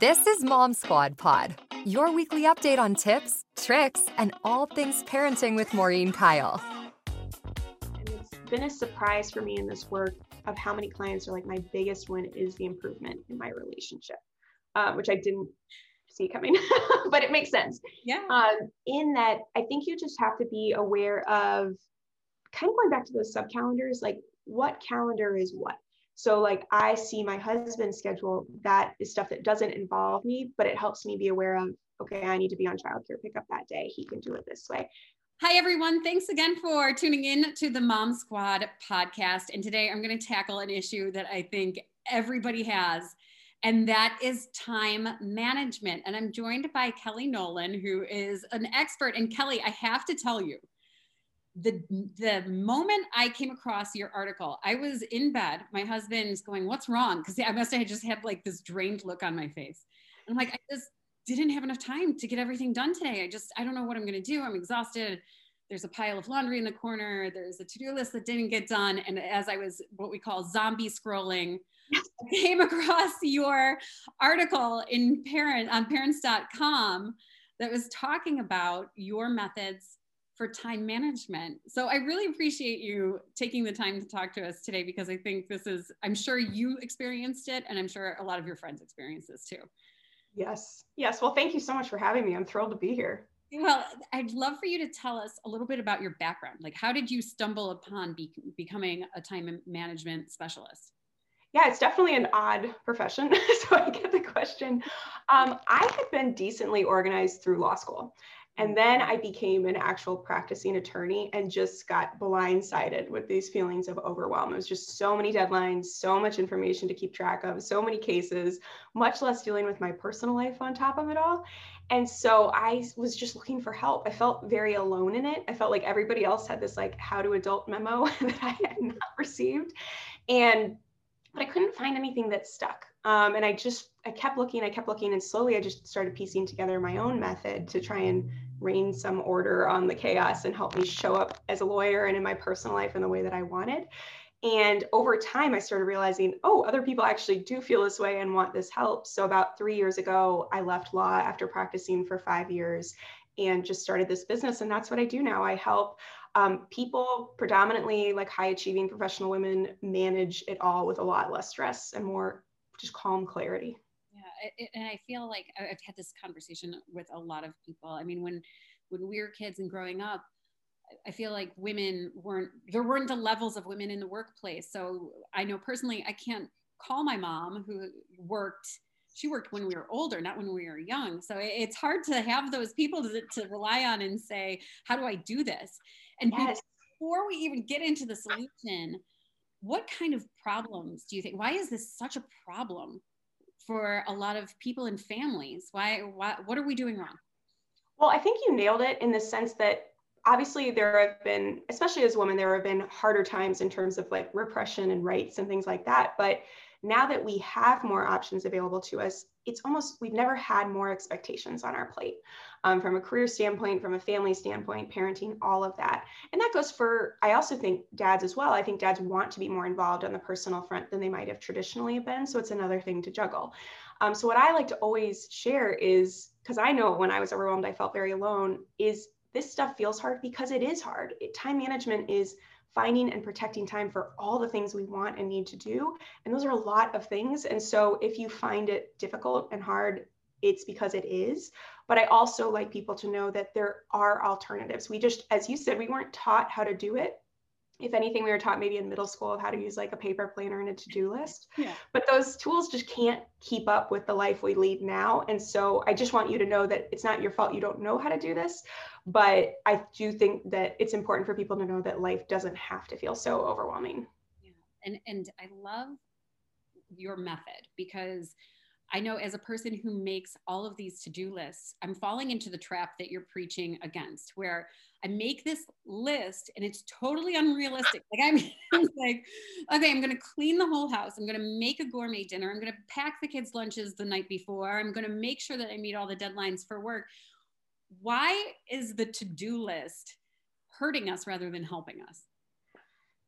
This is Mom Squad Pod, your weekly update on tips, tricks, and all things parenting with Maureen Kyle. And it's been a surprise for me in this work of how many clients are like, my biggest win is the improvement in my relationship, uh, which I didn't see coming, but it makes sense. Yeah. Um, in that, I think you just have to be aware of kind of going back to those sub calendars, like what calendar is what. So, like, I see my husband's schedule, that is stuff that doesn't involve me, but it helps me be aware of, okay, I need to be on childcare pickup that day. He can do it this way. Hi, everyone. Thanks again for tuning in to the Mom Squad podcast. And today I'm going to tackle an issue that I think everybody has, and that is time management. And I'm joined by Kelly Nolan, who is an expert. And Kelly, I have to tell you, the the moment I came across your article, I was in bed. My husband's going, "What's wrong?" Because I must have just had like this drained look on my face. And I'm like, I just didn't have enough time to get everything done today. I just I don't know what I'm going to do. I'm exhausted. There's a pile of laundry in the corner. There's a to-do list that didn't get done. And as I was what we call zombie scrolling, I came across your article in parent on parents.com that was talking about your methods for time management. So I really appreciate you taking the time to talk to us today because I think this is, I'm sure you experienced it and I'm sure a lot of your friends experienced this too. Yes. Yes. Well, thank you so much for having me. I'm thrilled to be here. Well, I'd love for you to tell us a little bit about your background. Like, how did you stumble upon be- becoming a time management specialist? Yeah, it's definitely an odd profession. so I get the question. Um, I had been decently organized through law school. And then I became an actual practicing attorney and just got blindsided with these feelings of overwhelm. It was just so many deadlines, so much information to keep track of, so many cases, much less dealing with my personal life on top of it all. And so I was just looking for help. I felt very alone in it. I felt like everybody else had this like how to adult memo that I had not received. And but I couldn't find anything that stuck. Um, and I just I kept looking, I kept looking, and slowly I just started piecing together my own method to try and rein some order on the chaos and help me show up as a lawyer and in my personal life in the way that I wanted. And over time, I started realizing, oh, other people actually do feel this way and want this help. So, about three years ago, I left law after practicing for five years and just started this business. And that's what I do now. I help um, people, predominantly like high achieving professional women, manage it all with a lot less stress and more just calm clarity it, and I feel like I've had this conversation with a lot of people. I mean, when when we were kids and growing up, I feel like women weren't there weren't the levels of women in the workplace. So I know personally, I can't call my mom who worked. She worked when we were older, not when we were young. So it's hard to have those people to, to rely on and say, "How do I do this?" And yes. before we even get into the solution, what kind of problems do you think? Why is this such a problem for a lot of people and families? Why, why what are we doing wrong? Well, I think you nailed it in the sense that obviously there have been, especially as women, there have been harder times in terms of like repression and rights and things like that. But now that we have more options available to us, it's almost, we've never had more expectations on our plate um, from a career standpoint, from a family standpoint, parenting, all of that. And that goes for, I also think dads as well. I think dads want to be more involved on the personal front than they might have traditionally been. So it's another thing to juggle. Um, so what I like to always share is, because I know when I was overwhelmed, I felt very alone, is this stuff feels hard because it is hard. It, time management is finding and protecting time for all the things we want and need to do. And those are a lot of things. And so if you find it difficult and hard, it's because it is. But I also like people to know that there are alternatives. We just, as you said, we weren't taught how to do it if anything, we were taught maybe in middle school of how to use like a paper planner and a to-do list. Yeah. But those tools just can't keep up with the life we lead now. And so I just want you to know that it's not your fault you don't know how to do this. But I do think that it's important for people to know that life doesn't have to feel so overwhelming. Yeah. And and I love your method because I know as a person who makes all of these to do lists, I'm falling into the trap that you're preaching against, where I make this list and it's totally unrealistic. Like I'm, like, okay, I'm gonna clean the whole house. I'm gonna make a gourmet dinner. I'm gonna pack the kids' lunches the night before. I'm gonna make sure that I meet all the deadlines for work. Why is the to-do list hurting us rather than helping us?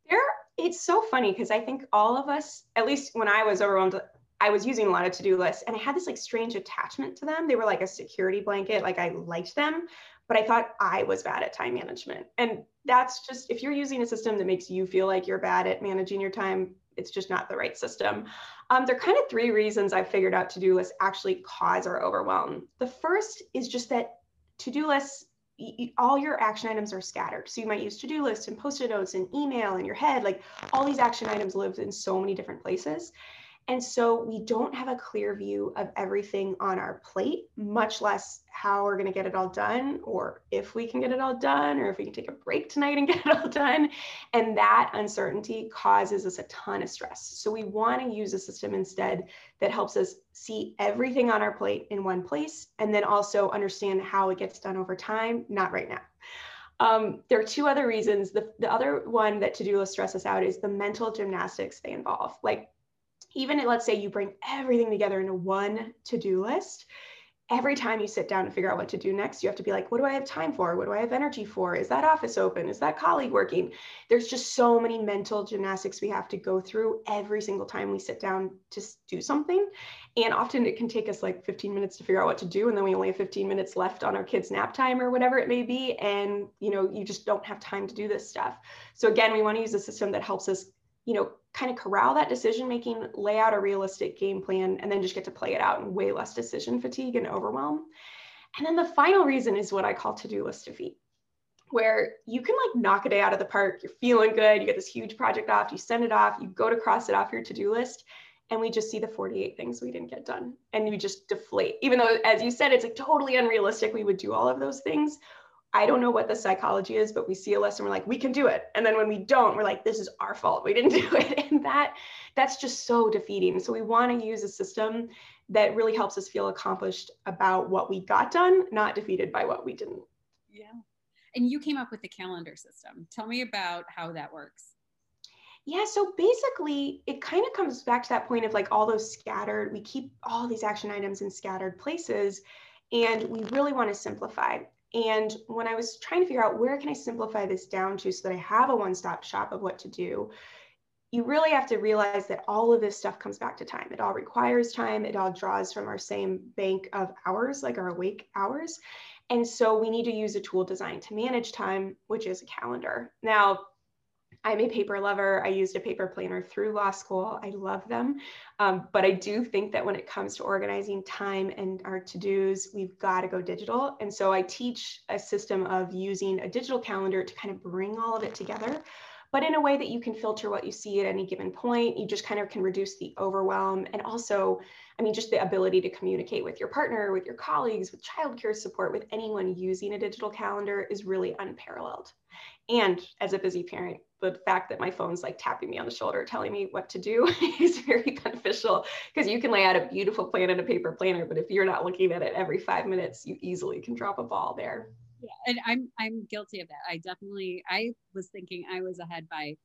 There, it's so funny because I think all of us, at least when I was overwhelmed I was using a lot of to-do lists and I had this like strange attachment to them. They were like a security blanket. Like I liked them, but I thought I was bad at time management. And that's just if you're using a system that makes you feel like you're bad at managing your time, it's just not the right system. Um, there are kind of three reasons I figured out to-do lists actually cause our overwhelm. The first is just that to-do lists all your action items are scattered. So you might use to-do lists and post-it notes and email in your head. Like all these action items live in so many different places. And so we don't have a clear view of everything on our plate, much less how we're going to get it all done, or if we can get it all done, or if we can take a break tonight and get it all done. And that uncertainty causes us a ton of stress. So we want to use a system instead that helps us see everything on our plate in one place and then also understand how it gets done over time, not right now. Um, there are two other reasons. The, the other one that to-do list stress us out is the mental gymnastics they involve. Like even let's say you bring everything together into one to-do list every time you sit down and figure out what to do next you have to be like what do i have time for? What do i have energy for? Is that office open? Is that colleague working? There's just so many mental gymnastics we have to go through every single time we sit down to do something. And often it can take us like 15 minutes to figure out what to do and then we only have 15 minutes left on our kids nap time or whatever it may be. And you know you just don't have time to do this stuff. So again we want to use a system that helps us you know, kind of corral that decision making, lay out a realistic game plan, and then just get to play it out in way less decision fatigue and overwhelm. And then the final reason is what I call to do list defeat, where you can like knock a day out of the park, you're feeling good, you get this huge project off, you send it off, you go to cross it off your to do list, and we just see the 48 things we didn't get done and you just deflate even though as you said it's like totally unrealistic we would do all of those things I don't know what the psychology is, but we see a lesson, we're like, we can do it. And then when we don't, we're like, this is our fault. We didn't do it. And that that's just so defeating. So we want to use a system that really helps us feel accomplished about what we got done, not defeated by what we didn't. Yeah. And you came up with the calendar system. Tell me about how that works. Yeah, so basically, it kind of comes back to that point of like all those scattered, we keep all these action items in scattered places, and we really want to simplify. And when I was trying to figure out where can I simplify this down to so that I have a one-stop shop of what to do, you really have to realize that all of this stuff comes back to time. It all requires time. It all draws from our same bank of hours, like our awake hours. And so we need to use a tool designed to manage time, which is a calendar. Now, I'm a paper lover. I used a paper planner through law school. I love them. Um, but I do think that when it comes to organizing time and our to dos, we've got to go digital. And so I teach a system of using a digital calendar to kind of bring all of it together, but in a way that you can filter what you see at any given point. You just kind of can reduce the overwhelm and also, I mean, just the ability to communicate with your partner, with your colleagues, with childcare support, with anyone using a digital calendar is really unparalleled. And as a busy parent, the fact that my phone's like tapping me on the shoulder, telling me what to do is very beneficial because you can lay out a beautiful plan in a paper planner, but if you're not looking at it every five minutes, you easily can drop a ball there. Yeah, and I'm I'm guilty of that. I definitely I was thinking I was ahead by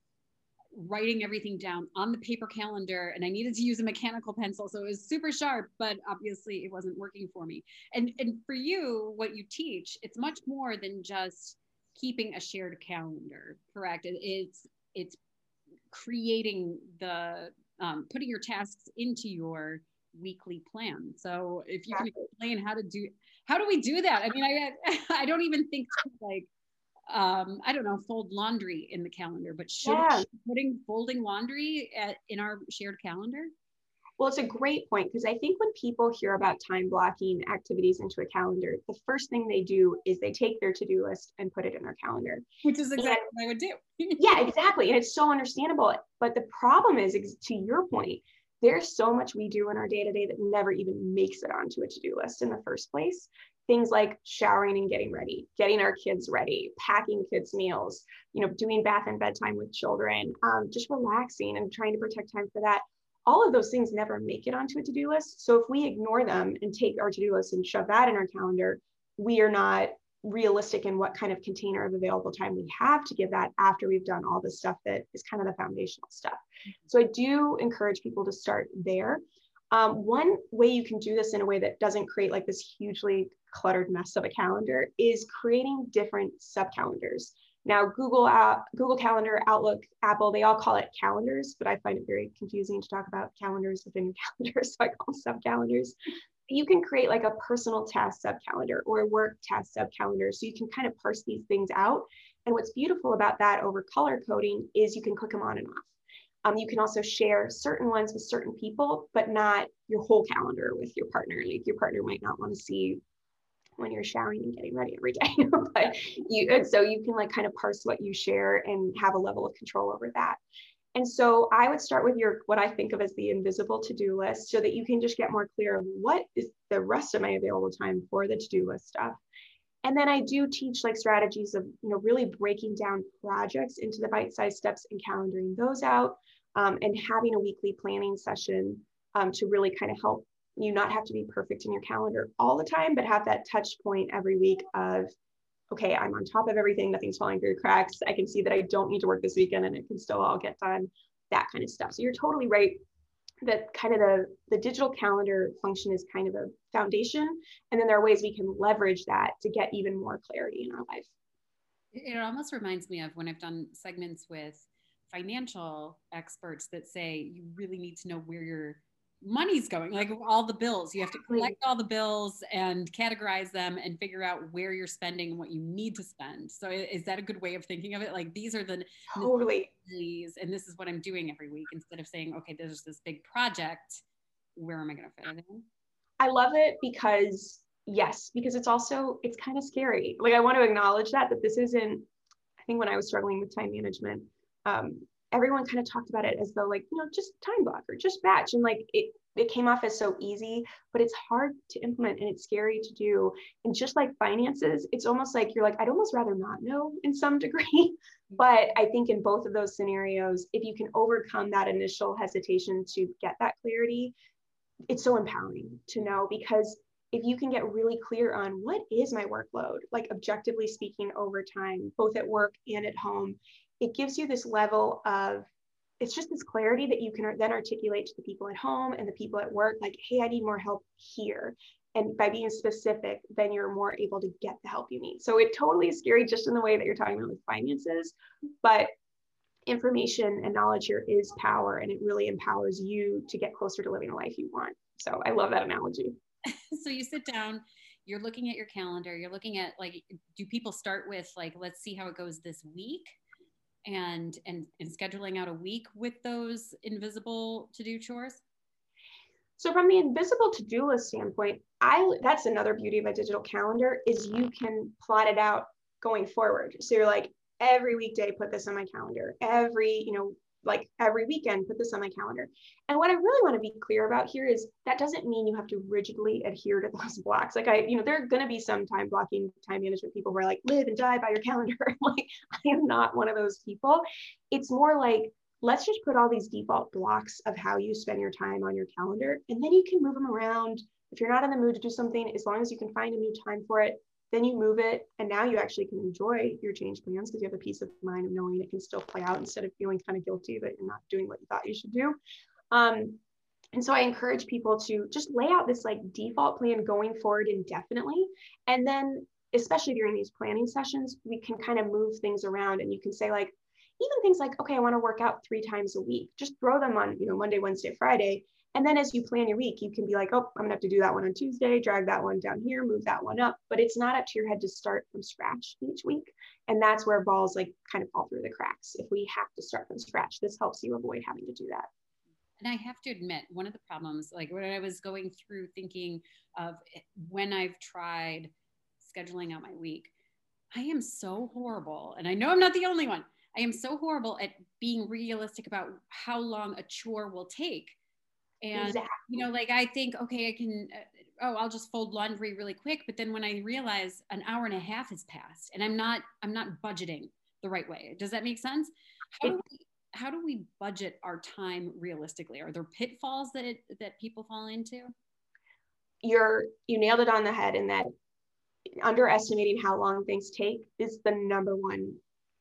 writing everything down on the paper calendar and I needed to use a mechanical pencil so it was super sharp but obviously it wasn't working for me. And and for you what you teach it's much more than just keeping a shared calendar correct it's it's creating the um, putting your tasks into your weekly plan so if you can explain how to do how do we do that i mean i i don't even think like um i don't know fold laundry in the calendar but should yeah. putting folding laundry at, in our shared calendar well, it's a great point because I think when people hear about time blocking activities into a calendar, the first thing they do is they take their to do list and put it in their calendar. Which is exactly and, what I would do. yeah, exactly. And it's so understandable. But the problem is, to your point, there's so much we do in our day to day that never even makes it onto a to do list in the first place. Things like showering and getting ready, getting our kids ready, packing kids' meals, you know, doing bath and bedtime with children, um, just relaxing and trying to protect time for that all of those things never make it onto a to-do list. So if we ignore them and take our to-do list and shove that in our calendar, we are not realistic in what kind of container of available time we have to give that after we've done all the stuff that is kind of the foundational stuff. So I do encourage people to start there. Um, one way you can do this in a way that doesn't create like this hugely cluttered mess of a calendar is creating different sub calendars. Now, Google, uh, Google Calendar, Outlook, Apple, they all call it calendars, but I find it very confusing to talk about calendars within calendars, so I call them sub calendars. You can create like a personal task sub calendar or a work task sub calendar, so you can kind of parse these things out. And what's beautiful about that over color coding is you can click them on and off. Um, you can also share certain ones with certain people, but not your whole calendar with your partner. Like your partner might not want to see when you're showering and getting ready every day. but you so you can like kind of parse what you share and have a level of control over that. And so I would start with your what I think of as the invisible to-do list so that you can just get more clear of what is the rest of my available time for the to-do list stuff. And then I do teach like strategies of you know really breaking down projects into the bite-sized steps and calendaring those out um, and having a weekly planning session um, to really kind of help you not have to be perfect in your calendar all the time, but have that touch point every week of, okay, I'm on top of everything, nothing's falling through cracks. I can see that I don't need to work this weekend and it can still all get done, that kind of stuff. So you're totally right that kind of the, the digital calendar function is kind of a foundation. And then there are ways we can leverage that to get even more clarity in our life. It almost reminds me of when I've done segments with financial experts that say you really need to know where your money's going like all the bills. You have to collect all the bills and categorize them and figure out where you're spending and what you need to spend. So is that a good way of thinking of it? Like these are the totally. and this is what i'm doing every week instead of saying okay there's this big project. Where am i going to fit it in? I love it because yes because it's also it's kind of scary. Like i want to acknowledge that that this isn't i think when i was struggling with time management um, everyone kind of talked about it as though like you know just time block or just batch. And like it it came off as so easy but it's hard to implement and it's scary to do. And just like finances it's almost like you're like i'd almost rather not know in some degree. But i think in both of those scenarios if you can overcome that initial hesitation to get that clarity it's so empowering to know because if you can get really clear on what is my workload like objectively speaking over time both at work and at home it gives you this level of it's just this clarity that you can then articulate to the people at home and the people at work like hey i need more help here. And by being specific then you're more able to get the help you need. So it totally is scary just in the way that you're talking about with finances but information and knowledge here is power and it really empowers you to get closer to living a life you want. So i love that analogy. So you sit down you're looking at your calendar you're looking at like do people start with like let's see how it goes this week and and and scheduling out a week with those invisible to do chores? So from the invisible to-do list standpoint i that's another beauty of a digital calendar is you can plot it out going forward. So you're like every weekday put this on my calendar. Every you know like every weekend, put this on my calendar. And what I really want to be clear about here is that doesn't mean you have to rigidly adhere to those blocks. Like I, you know, there are going to be some time blocking, time management people who are like, live and die by your calendar. like I am not one of those people. It's more like, let's just put all these default blocks of how you spend your time on your calendar. And then you can move them around. If you're not in the mood to do something, as long as you can find a new time for it, then you move it and now you actually can enjoy your change plans because you have a peace of mind of knowing it can still play out instead of feeling kind of guilty that you're not doing what you thought you should do. Um, and so i encourage people to just lay out this like default plan going forward indefinitely and then especially during these planning sessions we can kind of move things around and you can say like even things like okay i want to work out three times a week. Just throw them on you know monday wednesday friday and then as you plan your week, you can be like, oh, I'm gonna have to do that one on Tuesday, drag that one down here, move that one up. But it's not up to your head to start from scratch each week. And that's where balls like kind of fall through the cracks. If we have to start from scratch, this helps you avoid having to do that. And I have to admit, one of the problems, like when I was going through thinking of when I've tried scheduling out my week, I am so horrible. And I know I'm not the only one. I am so horrible at being realistic about how long a chore will take and exactly. you know like i think okay i can uh, oh i'll just fold laundry really quick. But then when i realize an hour and a half has passed and i'm not i'm not budgeting the right way. Does that make sense? How do we, how do we budget our time realistically? Are there pitfalls that it, that people fall into? You're you nailed it on the head in that underestimating how long things take is the number one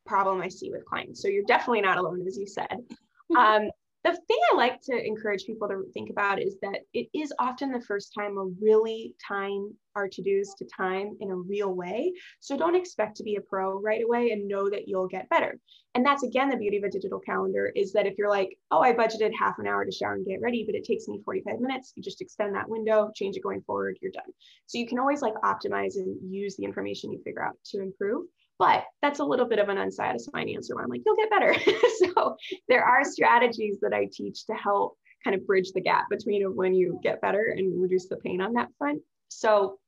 problem i see with clients. So you're definitely not alone as you said. Um, the thing I like to encourage people to think about is that it is often the first time we're really tying our to dos to time in a real way. So don't expect to be a pro right away and know that you'll get better. And that's again the beauty of a digital calendar is that if you're like, oh, I budgeted half an hour to shower and get ready, but it takes me 45 minutes, you just extend that window, change it going forward, you're done. So you can always like optimize and use the information you figure out to improve. But that's a little bit of an unsatisfying answer where I'm like, you'll get better. so there are strategies that I teach to help kind of bridge the gap between when you get better and reduce the pain on that front. So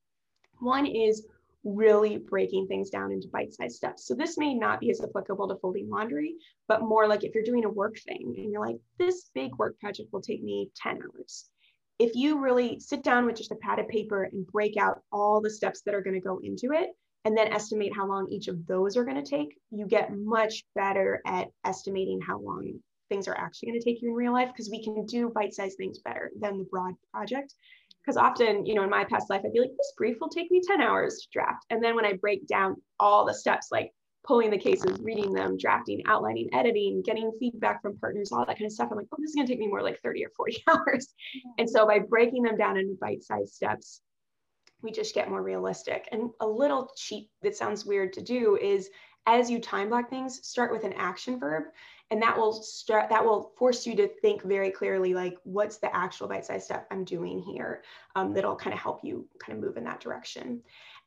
one is really breaking things down into bite-sized steps. So this may not be as applicable to folding laundry, but more like if you're doing a work thing and you're like, this big work project will take me 10 hours. If you really sit down with just a pad of paper and break out all the steps that are going to go into it, and then estimate how long each of those are going to take, you get much better at estimating how long things are actually going to take you in real life because we can do bite-sized things better than the broad project. Because often, you know, in my past life, I'd be like, this brief will take me 10 hours to draft. And then when I break down all the steps, like pulling the cases, reading them, drafting, outlining, editing, getting feedback from partners, all that kind of stuff, I'm like, oh, this is going to take me more like 30 or 40 hours. And so by breaking them down into bite-sized steps, we just get more realistic. And a little cheat that sounds weird to do is as you time block things, start with an action verb. And that will start that will force you to think very clearly like what's the actual bite-sized step I'm doing here um, that'll kind of help you kind of move in that direction.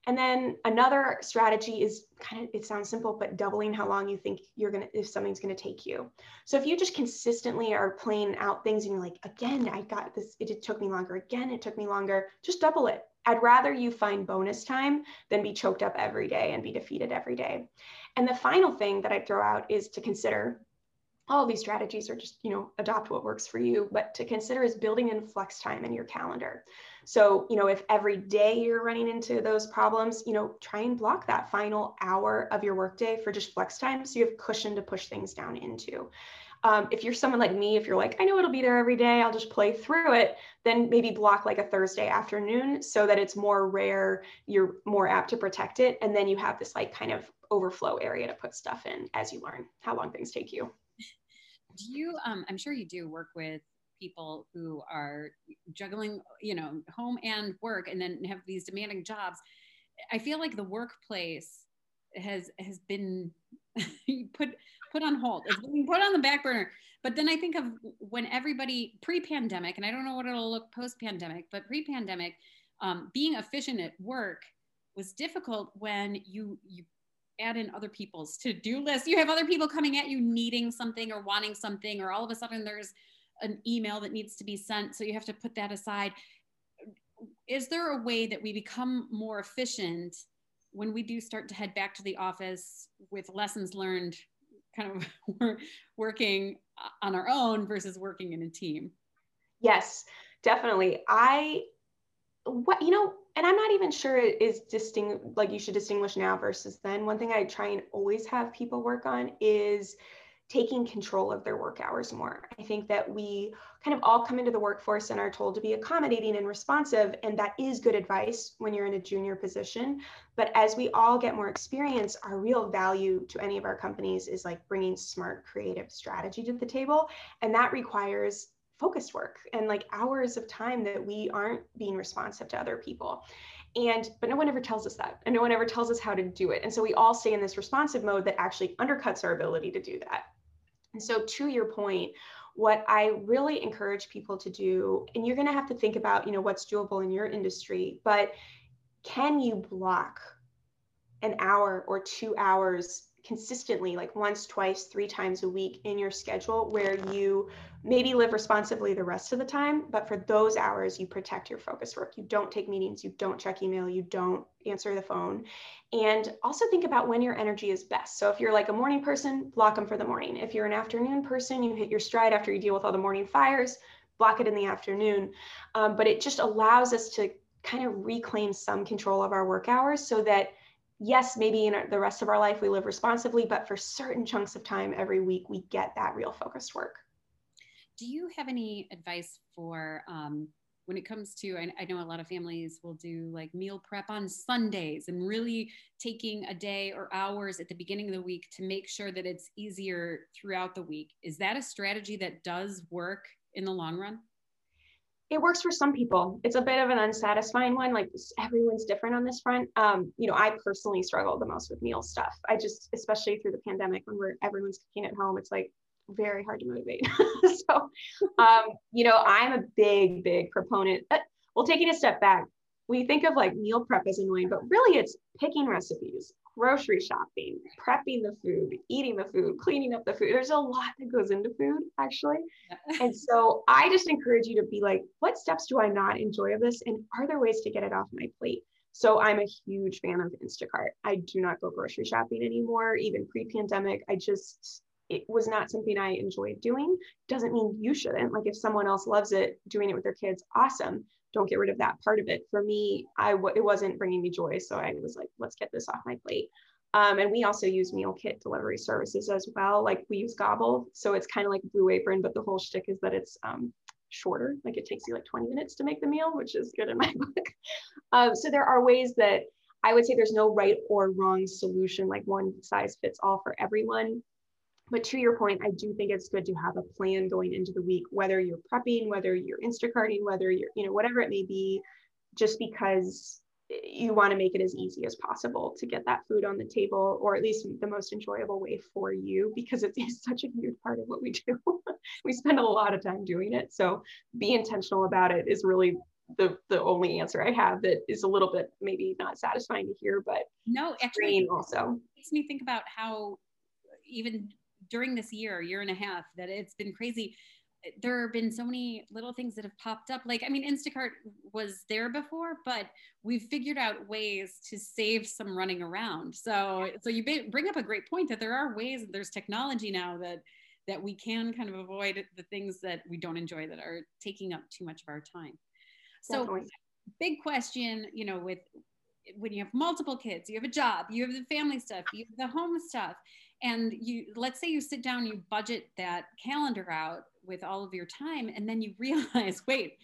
And then another strategy is kind of, it sounds simple, but doubling how long you think you're going to, if something's going to take you. So if you just consistently are playing out things and you're like, again, I got this, it took me longer. Again, it took me longer. Just double it. I'd rather you find bonus time than be choked up every day and be defeated every day. And the final thing that I'd throw out is to consider all these strategies are just, you know, adopt what works for you, but to consider is building in flex time in your calendar. So, you know, if every day you're running into those problems, you know, try and block that final hour of your workday for just flex time so you have cushion to push things down into. Um, if you're someone like me, if you're like, I know it'll be there every day, I'll just play through it, then maybe block like a Thursday afternoon so that it's more rare, you're more apt to protect it. And then you have this like kind of overflow area to put stuff in as you learn how long things take you. Do you, um, I'm sure you do work with people who are juggling, you know, home and work and then have these demanding jobs. I feel like the workplace has has been put put on hold. It's being put on the back burner. But then I think of when everybody pre-pandemic, and I don't know what it'll look post-pandemic, but pre-pandemic, um, being efficient at work was difficult when you you add in other people's to-do list. You have other people coming at you needing something or wanting something, or all of a sudden there's an email that needs to be sent, so you have to put that aside. Is there a way that we become more efficient when we do start to head back to the office with lessons learned kind of working on our own versus working in a team yes definitely i what you know and i'm not even sure it is distinct like you should distinguish now versus then one thing i try and always have people work on is taking control of their work hours more. I think that we kind of all come into the workforce and are told to be accommodating and responsive, and that is good advice when you're in a junior position. But as we all get more experience, our real value to any of our companies is like bringing smart, creative strategy to the table. And that requires focused work and like hours of time that we aren't being responsive to other people. And but no one ever tells us that and no one ever tells us how to do it. And so we all stay in this responsive mode that actually undercuts our ability to do that. And so, to your point, what I really encourage people to do, and you're going to have to think about, you know, what's doable in your industry, but can you block an hour or two hours consistently, like once, twice, three times a week in your schedule where you maybe live responsibly the rest of the time, but for those hours, you protect your focus work. You don't take meetings, you don't check email, you don't answer the phone. And also think about when your energy is best. So if you're like a morning person, block them for the morning. If you're an afternoon person, you hit your stride after you deal with all the morning fires, block it in the afternoon. Um, but it just allows us to kind of reclaim some control of our work hours so that yes, maybe in the rest of our life we live responsibly, but for certain chunks of time every week, we get that real focused work. Do you have any advice for um, when it comes to I, I, know a lot of families will do like meal prep on sundays and really taking a day or hours at the beginning of the week to make sure that it's easier throughout the week is that a strategy that does work in the long run it works for some people it's a bit of an unsatisfying one like everyone's different on this front um, you know i personally struggle the most with meal stuff i just especially through the pandemic when we're everyone's cooking at home it's like very hard to motivate. so, um, you know, I'm a big, big proponent. But, well, taking a step back, we think of like meal prep as annoying, but really it's picking recipes, grocery shopping, prepping the food, eating the food, cleaning up the food. There's a lot that goes into food, actually. and so I just encourage you to be like, what steps do I not enjoy of this? And are there ways to get it off my plate? So I'm a huge fan of Instacart. I do not go grocery shopping anymore, even pre pandemic. I just, it was not something I enjoyed doing. Doesn't mean you shouldn't. Like if someone else loves it, doing it with their kids, awesome. Don't get rid of that part of it. For me, I w- it wasn't bringing me joy, so I was like, let's get this off my plate. Um, and we also use meal kit delivery services as well. Like we use Gobble, so it's kind of like Blue Apron, but the whole shtick is that it's um, shorter. Like it takes you like 20 minutes to make the meal, which is good in my book. Um, so there are ways that I would say there's no right or wrong solution, like one size fits all for everyone. But to your point, I do think it's good to have a plan going into the week, whether you're prepping, whether you're Instacarting, whether you're, you know, whatever it may be, just because you want to make it as easy as possible to get that food on the table, or at least the most enjoyable way for you, because it is such a huge part of what we do. we spend a lot of time doing it. So be intentional about it is really the the only answer I have that is a little bit maybe not satisfying to hear, but no, actually also makes me think about how even during this year, year and a half, that it's been crazy. There have been so many little things that have popped up. Like, I mean, Instacart was there before, but we've figured out ways to save some running around. So, so you bring up a great point that there are ways. That there's technology now that that we can kind of avoid the things that we don't enjoy that are taking up too much of our time. So, Definitely. big question, you know, with when you have multiple kids, you have a job, you have the family stuff, you have the home stuff and you let's say you sit down you budget that calendar out with all of your time and then you realize wait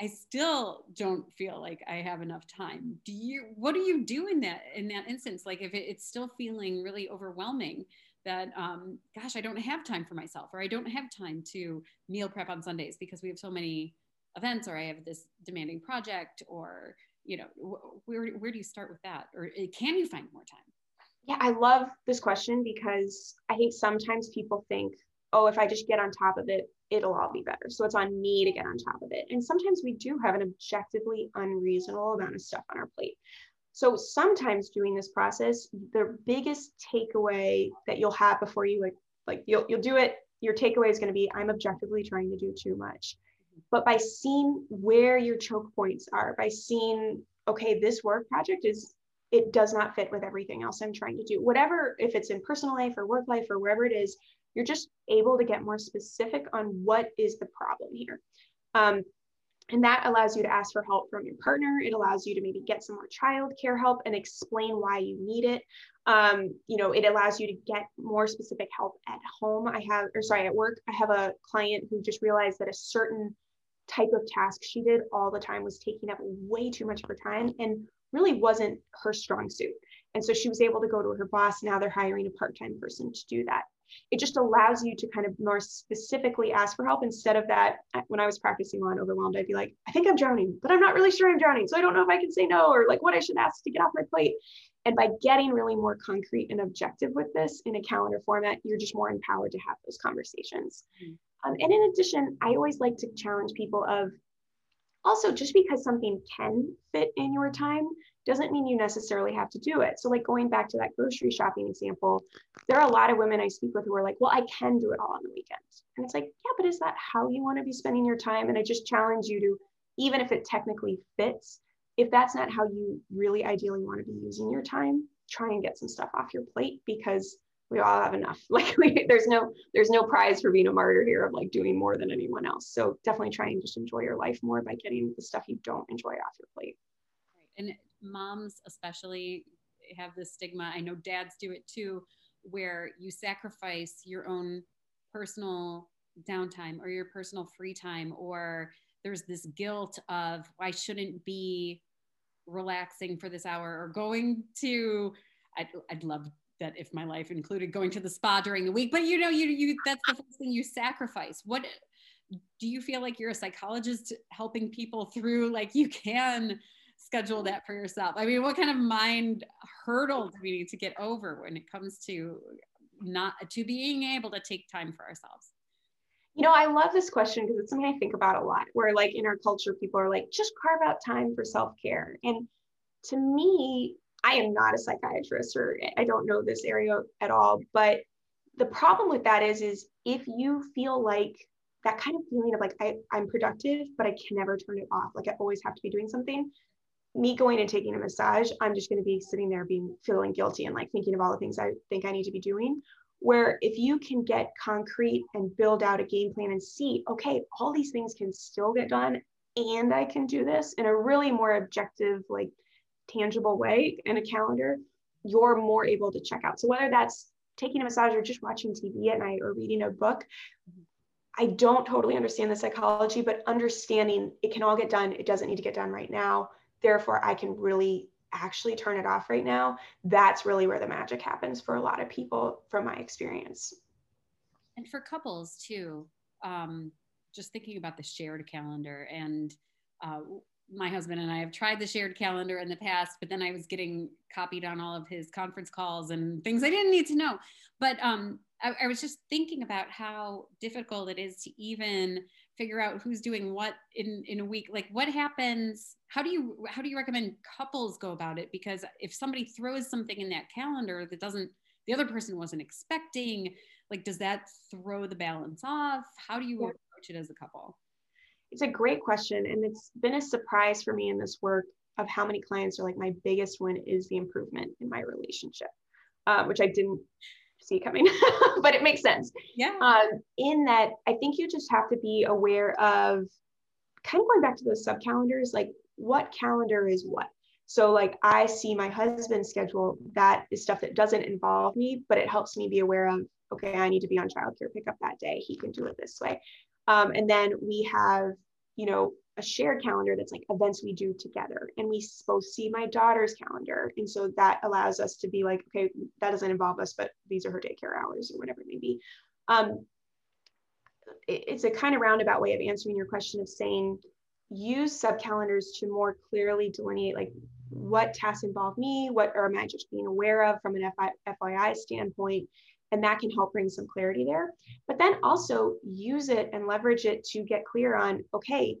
i still don't feel like i have enough time. Do you what do you do in that in that instance? Like if it, it's still feeling really overwhelming that um, gosh i don't have time for myself or i don't have time to meal prep on sundays because we have so many events or i have this demanding project or you know where, where do you start with that? Or eh, can you find more time yeah, I love this question because I think sometimes people think, oh, if I just get on top of it, it'll all be better. So it's on me to get on top of it. And sometimes we do have an objectively unreasonable amount of stuff on our plate. So sometimes doing this process, the biggest takeaway that you'll have before you like like you'll you'll do it, your takeaway is going to be I'm objectively trying to do too much. But by seeing where your choke points are, by seeing okay, this work project is it does not fit with everything else I'm trying to do. Whatever, if it's in personal life or work life or wherever it is, you're just able to get more specific on what is the problem here. Um, and that allows you to ask for help from your partner. It allows you to maybe get some more childcare help and explain why you need it. Um, you know, it allows you to get more specific help at home. I have, or sorry, at work, I have a client who just realized that a certain type of task she did all the time was taking up way too much of her time. And really wasn't her strong suit. And so she was able to go to her boss. Now they're hiring a part time person to do that. It just allows you to kind of more specifically ask for help instead of that. When I was practicing law and overwhelmed, I'd be like, I think I'm drowning, but I'm not really sure I'm drowning. So I don't know if I can say no or like what I should ask to get off my plate. And by getting really more concrete and objective with this in a calendar format, you're just more empowered to have those conversations. Mm-hmm. Um, and in addition, I always like to challenge people of also, just because something can fit in your time doesn't mean you necessarily have to do it. So, like going back to that grocery shopping example, there are a lot of women I speak with who are like, well, I can do it all on the weekends. And it's like, yeah, but is that how you want to be spending your time? And I just challenge you to, even if it technically fits, if that's not how you really ideally want to be using your time, try and get some stuff off your plate because we all have enough like we, there's no there's no prize for being a martyr here of like doing more than anyone else so definitely try and just enjoy your life more by getting the stuff you don't enjoy off your plate right. and moms especially have this stigma i know dads do it too where you sacrifice your own personal downtime or your personal free time or there's this guilt of I shouldn't be relaxing for this hour or going to I'd, I'd love that if my life included going to the spa during the week but you know you you that's the first thing you sacrifice what do you feel like you're a psychologist helping people through like you can schedule that for yourself i mean what kind of mind hurdle do we need to get over when it comes to not to being able to take time for ourselves you know, I love this question because it's something I think about a lot. Where, like, in our culture, people are like, just carve out time for self care. And to me, I am not a psychiatrist or I don't know this area at all. But the problem with that is, is if you feel like that kind of feeling of like I, I'm productive, but I can never turn it off, like I always have to be doing something. Me going and taking a massage, I'm just going to be sitting there being feeling guilty and like thinking of all the things I think I need to be doing where if you can get concrete and build out a game plan and see, okay, all these things can still get done and I can do this in a really more objective, like tangible way in a calendar, you're more able to check out. So whether that's taking a massage or just watching TV at night or reading a book, I don't totally understand the psychology, but understanding it can all get done. It doesn't need to get done right now. Therefore, I can really actually turn it off right now, that's really where the magic happens for a lot of people from my experience. And for couples too, um, just thinking about the shared calendar and uh, my husband and I have tried the shared calendar in the past, but then I was getting copied on all of his conference calls and things I didn't need to know. But um, I, I, was just thinking about how difficult it is to even figure out who's doing what in in a week. Like what happens? How do you how do you recommend couples go about it? Because if somebody throws something in that calendar that doesn't the other person wasn't expecting like does that throw the balance off? How do you approach it as a couple it's a great question and it's been a surprise for me in this work of how many clients are like my biggest win is the improvement in my relationship uh, which i didn't see coming, but it makes sense. Yeah. Um, in that, I think you just have to be aware of kind of going back to those sub calendars, like what calendar is what. So, like, I see my husband's schedule, that is stuff that doesn't involve me, but it helps me be aware of, okay, I need to be on childcare pickup that day. He can do it this way. Um, and then we have, you know, a shared calendar that's like events we do together. And we both see my daughter's calendar. And so that allows us to be like okay that doesn't involve us but these are her daycare hours or whatever it may be. Um, it, it's a kind of roundabout way of answering your question of saying use sub calendars to more clearly delineate like what tasks involve me what or am i just being aware of from an fyi standpoint and that can help bring some clarity there. But then also use it and leverage it to get clear on okay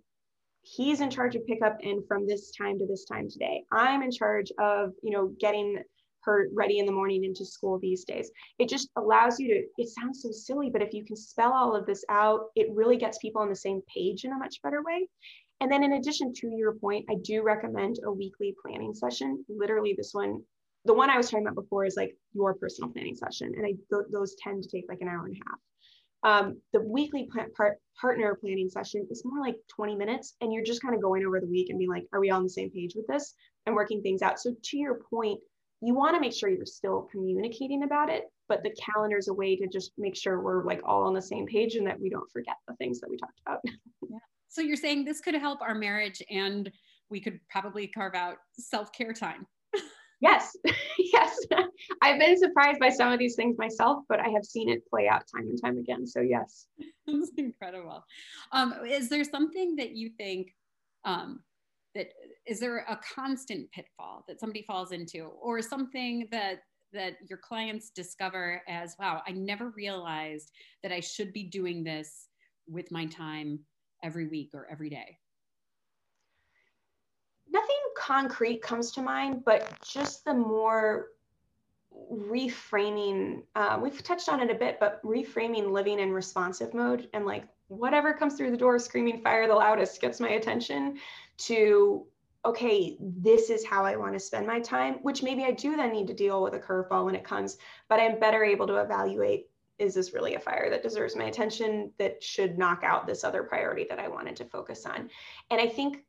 he's in charge of pickup and from this time to this time today. I'm in charge of you know getting her ready in the morning into school these days. It just allows you to it sounds so silly but if you can spell all of this out it really gets people on the same page in a much better way. And then in addition to your point i do recommend a weekly planning session. Literally this one the one i was talking about before is like your personal planning session and i th- those tend to take like an hour and a half um, the weekly part, partner planning session is more like 20 minutes, and you're just kind of going over the week and being like, are we all on the same page with this? And working things out. So, to your point, you want to make sure you're still communicating about it, but the calendar is a way to just make sure we're like all on the same page and that we don't forget the things that we talked about. yeah. So, you're saying this could help our marriage, and we could probably carve out self care time. Yes, yes. I've been surprised by some of these things myself, but I have seen it play out time and time again. So, yes. That's incredible. Um, is there something that you think um, that is there a constant pitfall that somebody falls into, or something that that your clients discover as, wow, I never realized that I should be doing this with my time every week or every day? Nothing concrete comes to mind, but just the more reframing, uh, we've touched on it a bit, but reframing living in responsive mode and like whatever comes through the door screaming fire the loudest gets my attention to okay, this is how I want to spend my time, which maybe I do then need to deal with a curveball when it comes, but I'm better able to evaluate is this really a fire that deserves my attention that should knock out this other priority that I wanted to focus on? And I think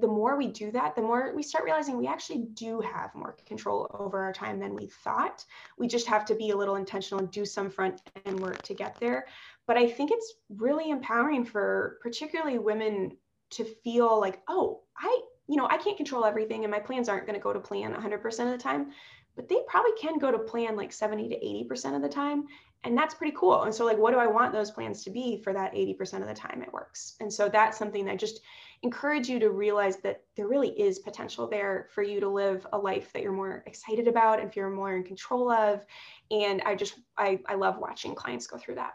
the more we do that, the more we start realizing we actually do have more control over our time than we thought. We just have to be a little intentional and do some front end work to get there. but I think it's really empowering for particularly women to feel like, oh, I, you know, I can't control everything and my plans aren't going to go to plan 100% of the time, but they probably can go to plan like 70 to 80% of the time. And that's pretty cool. And so, like, what do I want those plans to be for that 80% of the time it works? And so, that's something that just encourage you to realize that there really is potential there for you to live a life that you're more excited about and feel more in control of. And I just, I, I love watching clients go through that.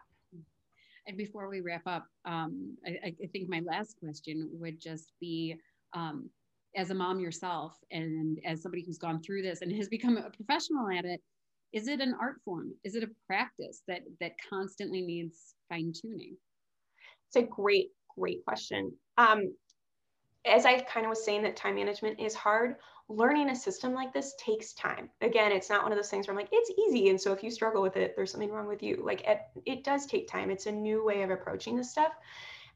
And before we wrap up, um, I, I, think my last question would just be um, as a mom yourself and as somebody who's gone through this and has become a professional at it, is it an art form? Is it a practice that that constantly needs fine tuning? It's a great, great question. Um, as I kind of was saying that time management is hard, learning a system like this takes time. Again, it's not one of those things where I'm like, it's easy. And so if you struggle with it, there's something wrong with you. Like it, it does take time. It's a new way of approaching this stuff.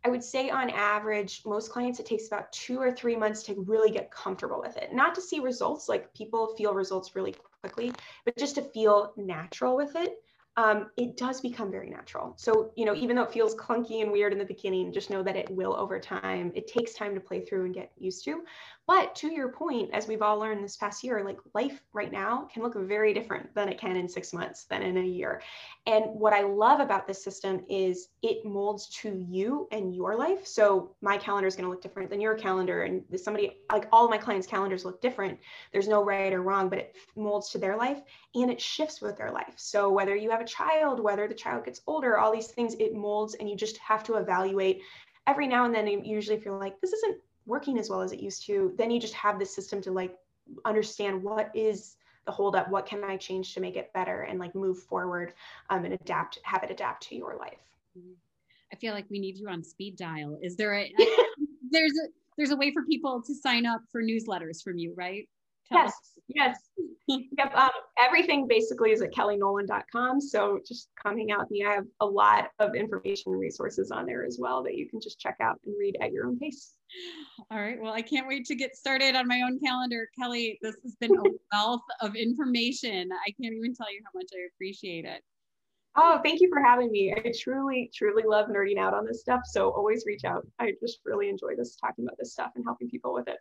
I would say on average, most clients, it takes about two or three months to really get comfortable with it. Not to see results, like people feel results really quickly, but just to feel natural with it um, it does become very natural. So, you know, even though it feels clunky and weird in the beginning, just know that it will over time. It takes time to play through and get used to. But to your point, as we've all learned this past year, like life right now can look very different than it can in six months, than in a year. And what I love about this system is it molds to you and your life. So my calendar is going to look different than your calendar. And somebody, like all my clients' calendars look different. There's no right or wrong, but it molds to their life and it shifts with their life. So whether you have a child, whether the child gets older, all these things, it molds and you just have to evaluate every now and then. Usually, if you're like, this isn't working as well as it used to, then you just have this system to like understand what is the holdup, what can I change to make it better and like move forward um, and adapt, have it adapt to your life. I feel like we need you on speed dial. Is there a there's a there's a way for people to sign up for newsletters from you, right? Tell yes, us. yes. yep. Um, everything basically is at kellynolan.com. So just come hang out with me. I have a lot of information and resources on there as well that you can just check out and read at your own pace. All right. Well, I can't wait to get started on my own calendar. Kelly, this has been a wealth of information. I can't even tell you how much I appreciate it. Oh, thank you for having me. I truly, truly love nerding out on this stuff. So always reach out. I just really enjoy this talking about this stuff and helping people with it.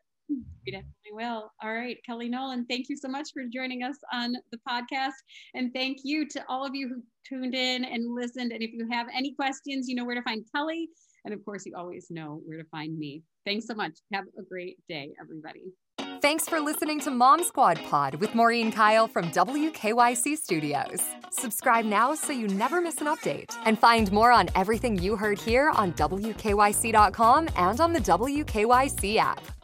We definitely will. All right, Kelly Nolan, thank you so much for joining us on the podcast. And thank you to all of you who tuned in and listened. And if you have any questions, you know where to find Kelly. And of course, you always know where to find me. Thanks so much. Have a great day, everybody. Thanks for listening to Mom Squad Pod with Maureen Kyle from WKYC Studios. Subscribe now so you never miss an update. And find more on everything you heard here on WKYC.com and on the WKYC app.